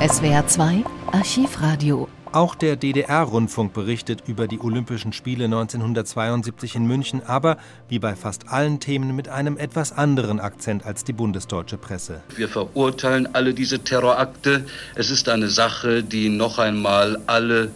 SWR 2 Archivradio auch der DDR-Rundfunk berichtet über die Olympischen Spiele 1972 in München, aber wie bei fast allen Themen mit einem etwas anderen Akzent als die bundesdeutsche Presse. Wir verurteilen alle diese Terrorakte. Es ist eine Sache, die noch einmal alle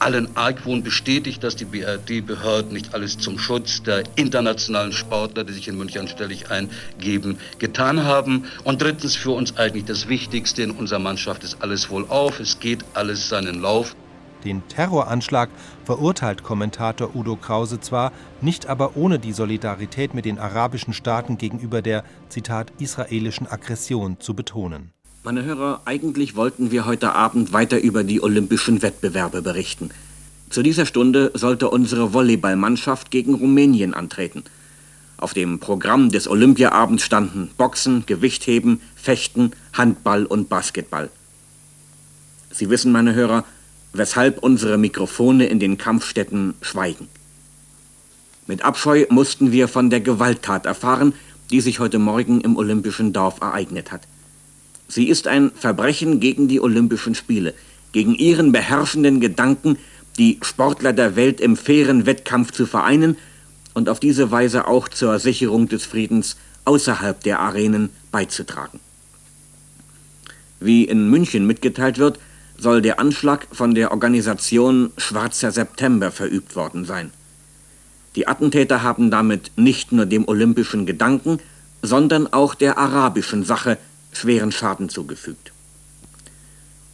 allen Argwohn bestätigt, dass die BRD-Behörden nicht alles zum Schutz der internationalen Sportler, die sich in München anstellig eingeben, getan haben. Und drittens für uns eigentlich das Wichtigste in unserer Mannschaft ist alles wohl auf. Es geht alles seinen Lauf. Den Terroranschlag verurteilt Kommentator Udo Krause zwar, nicht aber ohne die Solidarität mit den arabischen Staaten gegenüber der, Zitat, israelischen Aggression zu betonen. Meine Hörer, eigentlich wollten wir heute Abend weiter über die olympischen Wettbewerbe berichten. Zu dieser Stunde sollte unsere Volleyballmannschaft gegen Rumänien antreten. Auf dem Programm des Olympiaabends standen Boxen, Gewichtheben, Fechten, Handball und Basketball. Sie wissen, meine Hörer, weshalb unsere Mikrofone in den Kampfstätten schweigen. Mit Abscheu mussten wir von der Gewalttat erfahren, die sich heute Morgen im olympischen Dorf ereignet hat. Sie ist ein Verbrechen gegen die Olympischen Spiele, gegen ihren beherrschenden Gedanken, die Sportler der Welt im fairen Wettkampf zu vereinen und auf diese Weise auch zur Sicherung des Friedens außerhalb der Arenen beizutragen. Wie in München mitgeteilt wird, soll der Anschlag von der Organisation Schwarzer September verübt worden sein. Die Attentäter haben damit nicht nur dem olympischen Gedanken, sondern auch der arabischen Sache schweren Schaden zugefügt.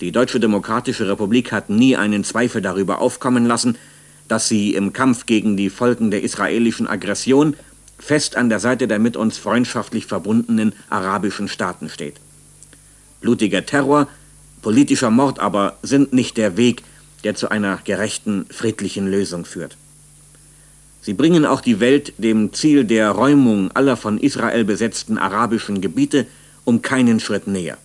Die Deutsche Demokratische Republik hat nie einen Zweifel darüber aufkommen lassen, dass sie im Kampf gegen die Folgen der israelischen Aggression fest an der Seite der mit uns freundschaftlich verbundenen arabischen Staaten steht. Blutiger Terror, politischer Mord aber sind nicht der Weg, der zu einer gerechten, friedlichen Lösung führt. Sie bringen auch die Welt dem Ziel der Räumung aller von Israel besetzten arabischen Gebiete um keinen Schritt näher.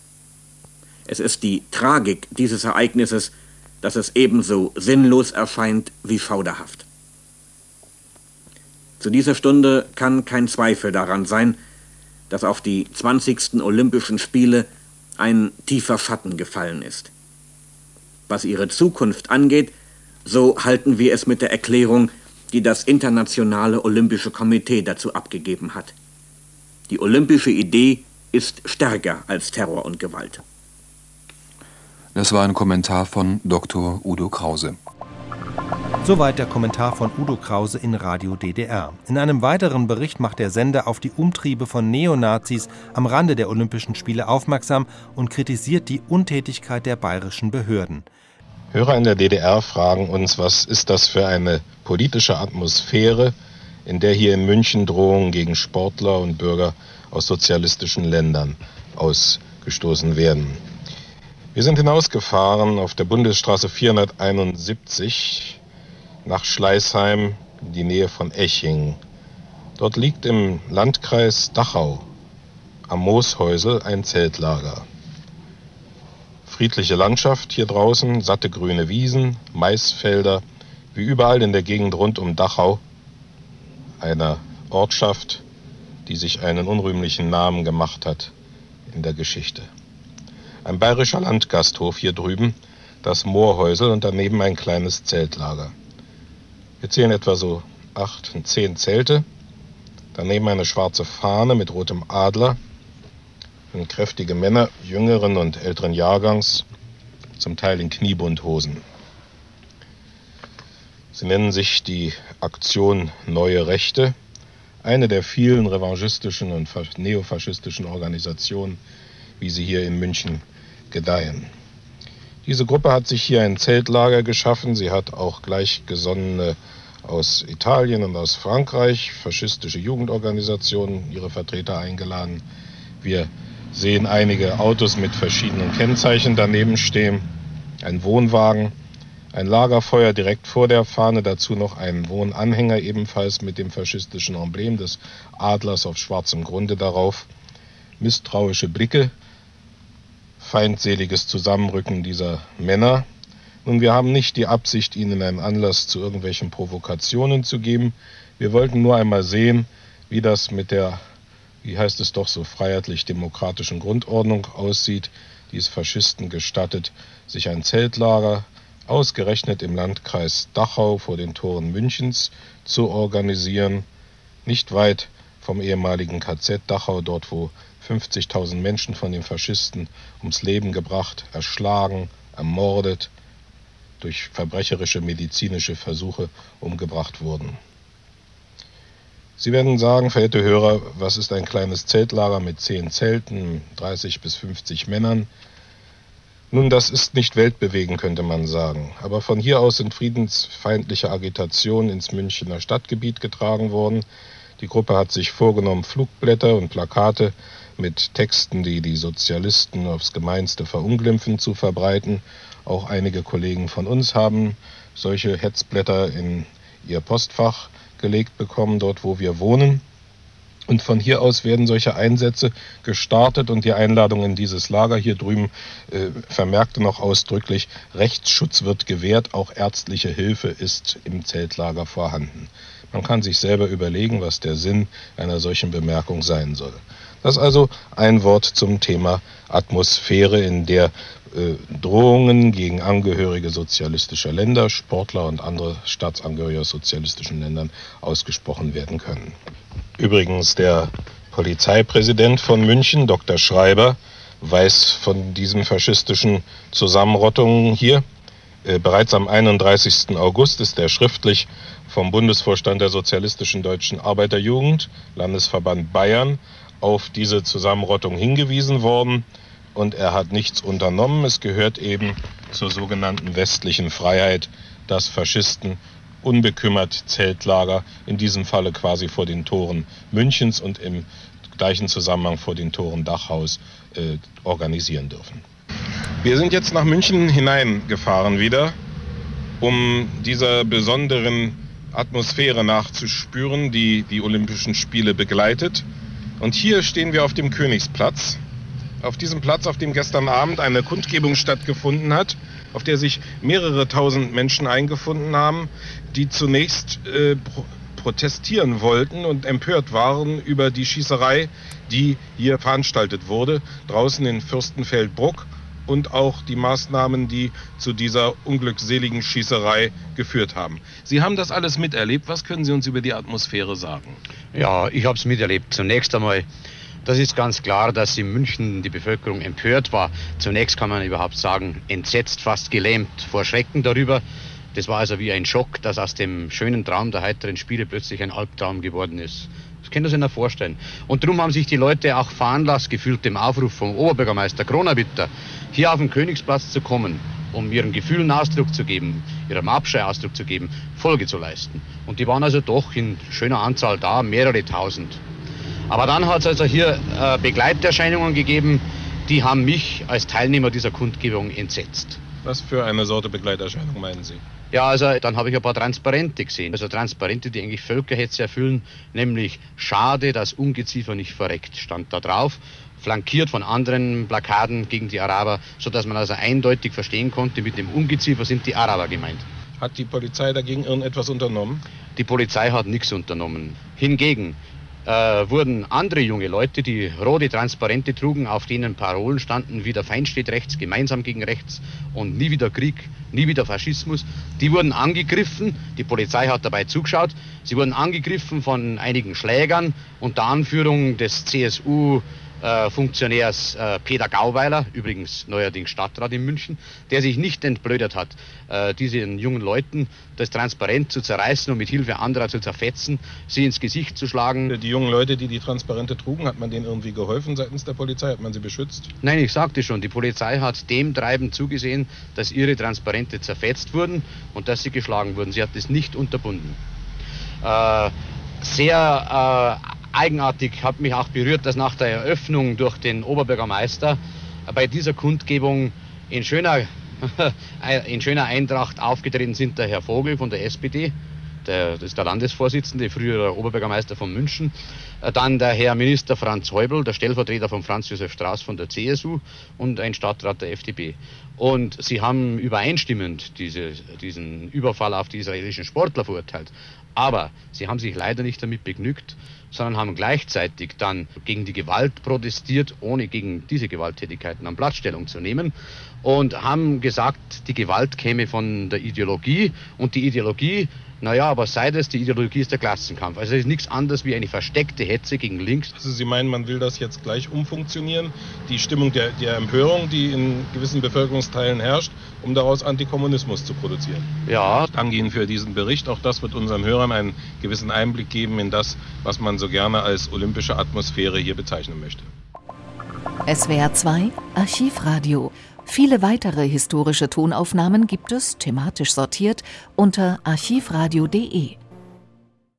Es ist die Tragik dieses Ereignisses, dass es ebenso sinnlos erscheint wie schauderhaft. Zu dieser Stunde kann kein Zweifel daran sein, dass auf die 20. Olympischen Spiele ein tiefer Schatten gefallen ist. Was ihre Zukunft angeht, so halten wir es mit der Erklärung, die das Internationale Olympische Komitee dazu abgegeben hat. Die olympische Idee ist stärker als Terror und Gewalt. Das war ein Kommentar von Dr. Udo Krause. Soweit der Kommentar von Udo Krause in Radio DDR. In einem weiteren Bericht macht der Sender auf die Umtriebe von Neonazis am Rande der Olympischen Spiele aufmerksam und kritisiert die Untätigkeit der bayerischen Behörden. Hörer in der DDR fragen uns, was ist das für eine politische Atmosphäre, in der hier in München Drohungen gegen Sportler und Bürger aus sozialistischen Ländern ausgestoßen werden. Wir sind hinausgefahren auf der Bundesstraße 471 nach Schleißheim, in die Nähe von Eching. Dort liegt im Landkreis Dachau am Mooshäusel ein Zeltlager. Friedliche Landschaft hier draußen, satte grüne Wiesen, Maisfelder, wie überall in der Gegend rund um Dachau, einer Ortschaft, die sich einen unrühmlichen Namen gemacht hat in der Geschichte. Ein bayerischer Landgasthof hier drüben, das Moorhäusel und daneben ein kleines Zeltlager. Wir zählen etwa so acht, zehn Zelte, daneben eine schwarze Fahne mit rotem Adler, und kräftige Männer jüngeren und älteren Jahrgangs, zum Teil in Kniebundhosen. Sie nennen sich die Aktion Neue Rechte eine der vielen revanchistischen und neofaschistischen Organisationen, wie sie hier in München gedeihen. Diese Gruppe hat sich hier ein Zeltlager geschaffen. Sie hat auch Gleichgesonnene aus Italien und aus Frankreich, faschistische Jugendorganisationen, ihre Vertreter eingeladen. Wir sehen einige Autos mit verschiedenen Kennzeichen daneben stehen, ein Wohnwagen ein Lagerfeuer direkt vor der Fahne, dazu noch ein Wohnanhänger ebenfalls mit dem faschistischen Emblem des Adlers auf schwarzem Grunde darauf, misstrauische Blicke, feindseliges Zusammenrücken dieser Männer. Nun, wir haben nicht die Absicht, ihnen einen Anlass zu irgendwelchen Provokationen zu geben. Wir wollten nur einmal sehen, wie das mit der, wie heißt es doch so, freiheitlich-demokratischen Grundordnung aussieht. die es Faschisten gestattet, sich ein Zeltlager ausgerechnet im Landkreis Dachau vor den Toren Münchens zu organisieren, nicht weit vom ehemaligen KZ Dachau, dort wo 50.000 Menschen von den Faschisten ums Leben gebracht, erschlagen, ermordet, durch verbrecherische medizinische Versuche umgebracht wurden. Sie werden sagen, verehrte Hörer, was ist ein kleines Zeltlager mit zehn Zelten, 30 bis 50 Männern? Nun, das ist nicht weltbewegend, könnte man sagen. Aber von hier aus sind friedensfeindliche Agitationen ins Münchner Stadtgebiet getragen worden. Die Gruppe hat sich vorgenommen, Flugblätter und Plakate mit Texten, die die Sozialisten aufs Gemeinste verunglimpfen, zu verbreiten. Auch einige Kollegen von uns haben solche Hetzblätter in ihr Postfach gelegt bekommen, dort wo wir wohnen. Und von hier aus werden solche Einsätze gestartet und die Einladung in dieses Lager hier drüben äh, vermerkte noch ausdrücklich, Rechtsschutz wird gewährt, auch ärztliche Hilfe ist im Zeltlager vorhanden. Man kann sich selber überlegen, was der Sinn einer solchen Bemerkung sein soll. Das also ein Wort zum Thema Atmosphäre, in der äh, Drohungen gegen Angehörige sozialistischer Länder, Sportler und andere Staatsangehörige aus sozialistischen Ländern ausgesprochen werden können. Übrigens, der Polizeipräsident von München, Dr. Schreiber, weiß von diesen faschistischen Zusammenrottungen hier. Äh, bereits am 31. August ist er schriftlich vom Bundesvorstand der Sozialistischen Deutschen Arbeiterjugend, Landesverband Bayern, auf diese Zusammenrottung hingewiesen worden und er hat nichts unternommen. Es gehört eben zur sogenannten westlichen Freiheit, dass Faschisten unbekümmert Zeltlager, in diesem Falle quasi vor den Toren Münchens und im gleichen Zusammenhang vor den Toren Dachhaus äh, organisieren dürfen. Wir sind jetzt nach München hineingefahren wieder, um dieser besonderen Atmosphäre nachzuspüren, die die Olympischen Spiele begleitet. Und hier stehen wir auf dem Königsplatz auf diesem Platz, auf dem gestern Abend eine Kundgebung stattgefunden hat, auf der sich mehrere tausend Menschen eingefunden haben, die zunächst äh, pro protestieren wollten und empört waren über die Schießerei, die hier veranstaltet wurde, draußen in Fürstenfeldbruck und auch die Maßnahmen, die zu dieser unglückseligen Schießerei geführt haben. Sie haben das alles miterlebt. Was können Sie uns über die Atmosphäre sagen? Ja, ich habe es miterlebt. Zunächst einmal das ist ganz klar, dass in München die Bevölkerung empört war. Zunächst kann man überhaupt sagen, entsetzt, fast gelähmt vor Schrecken darüber. Das war also wie ein Schock, dass aus dem schönen Traum der heiteren Spiele plötzlich ein Albtraum geworden ist. Das können Sie sich vorstellen. Und darum haben sich die Leute auch veranlasst gefühlt, dem Aufruf vom Oberbürgermeister Kronawitter, hier auf den Königsplatz zu kommen, um ihren Gefühlen Ausdruck zu geben, ihrem Abscheu Ausdruck zu geben, Folge zu leisten. Und die waren also doch in schöner Anzahl da, mehrere tausend. Aber dann hat es also hier äh, Begleiterscheinungen gegeben, die haben mich als Teilnehmer dieser Kundgebung entsetzt. Was für eine Sorte Begleiterscheinung meinen Sie? Ja, also dann habe ich ein paar Transparente gesehen. Also Transparente, die eigentlich Völkerhetze erfüllen, nämlich schade, dass Ungeziefer nicht verreckt, stand da drauf. Flankiert von anderen Plakaten gegen die Araber, sodass man also eindeutig verstehen konnte, mit dem Ungeziefer sind die Araber gemeint. Hat die Polizei dagegen irgendetwas unternommen? Die Polizei hat nichts unternommen. Hingegen äh, wurden andere junge Leute, die rote Transparente trugen, auf denen Parolen standen, wie der Feind steht rechts, gemeinsam gegen rechts und nie wieder Krieg, nie wieder Faschismus, die wurden angegriffen, die Polizei hat dabei zugeschaut, sie wurden angegriffen von einigen Schlägern unter Anführung des CSU äh, Funktionärs äh, Peter Gauweiler, übrigens neuerdings Stadtrat in München, der sich nicht entblödet hat, äh, diesen jungen Leuten das Transparent zu zerreißen und mit Hilfe anderer zu zerfetzen, sie ins Gesicht zu schlagen. Die jungen Leute, die die Transparente trugen, hat man denen irgendwie geholfen seitens der Polizei? Hat man sie beschützt? Nein, ich sagte schon, die Polizei hat dem Treiben zugesehen, dass ihre Transparente zerfetzt wurden und dass sie geschlagen wurden. Sie hat das nicht unterbunden. Äh, sehr äh, eigenartig hat mich auch berührt, dass nach der Eröffnung durch den Oberbürgermeister bei dieser Kundgebung in schöner, in schöner Eintracht aufgetreten sind der Herr Vogel von der SPD, der, das ist der Landesvorsitzende, früherer Oberbürgermeister von München. Dann der Herr Minister Franz Heubel, der Stellvertreter von Franz Josef Strauß von der CSU und ein Stadtrat der FDP. Und sie haben übereinstimmend diese, diesen Überfall auf die israelischen Sportler verurteilt. Aber sie haben sich leider nicht damit begnügt, sondern haben gleichzeitig dann gegen die Gewalt protestiert, ohne gegen diese Gewalttätigkeiten am Platz Stellung zu nehmen und haben gesagt, die Gewalt käme von der Ideologie und die Ideologie naja, aber sei das, die Ideologie ist der Klassenkampf. Also es ist nichts anderes wie eine versteckte Hetze gegen links. Also Sie meinen, man will das jetzt gleich umfunktionieren, die Stimmung der, der Empörung, die in gewissen Bevölkerungsteilen herrscht, um daraus Antikommunismus zu produzieren? Ja. Ich danke Ihnen für diesen Bericht. Auch das wird unseren Hörern einen gewissen Einblick geben in das, was man so gerne als olympische Atmosphäre hier bezeichnen möchte. SWR 2 Archivradio. Viele weitere historische Tonaufnahmen gibt es, thematisch sortiert, unter archivradio.de.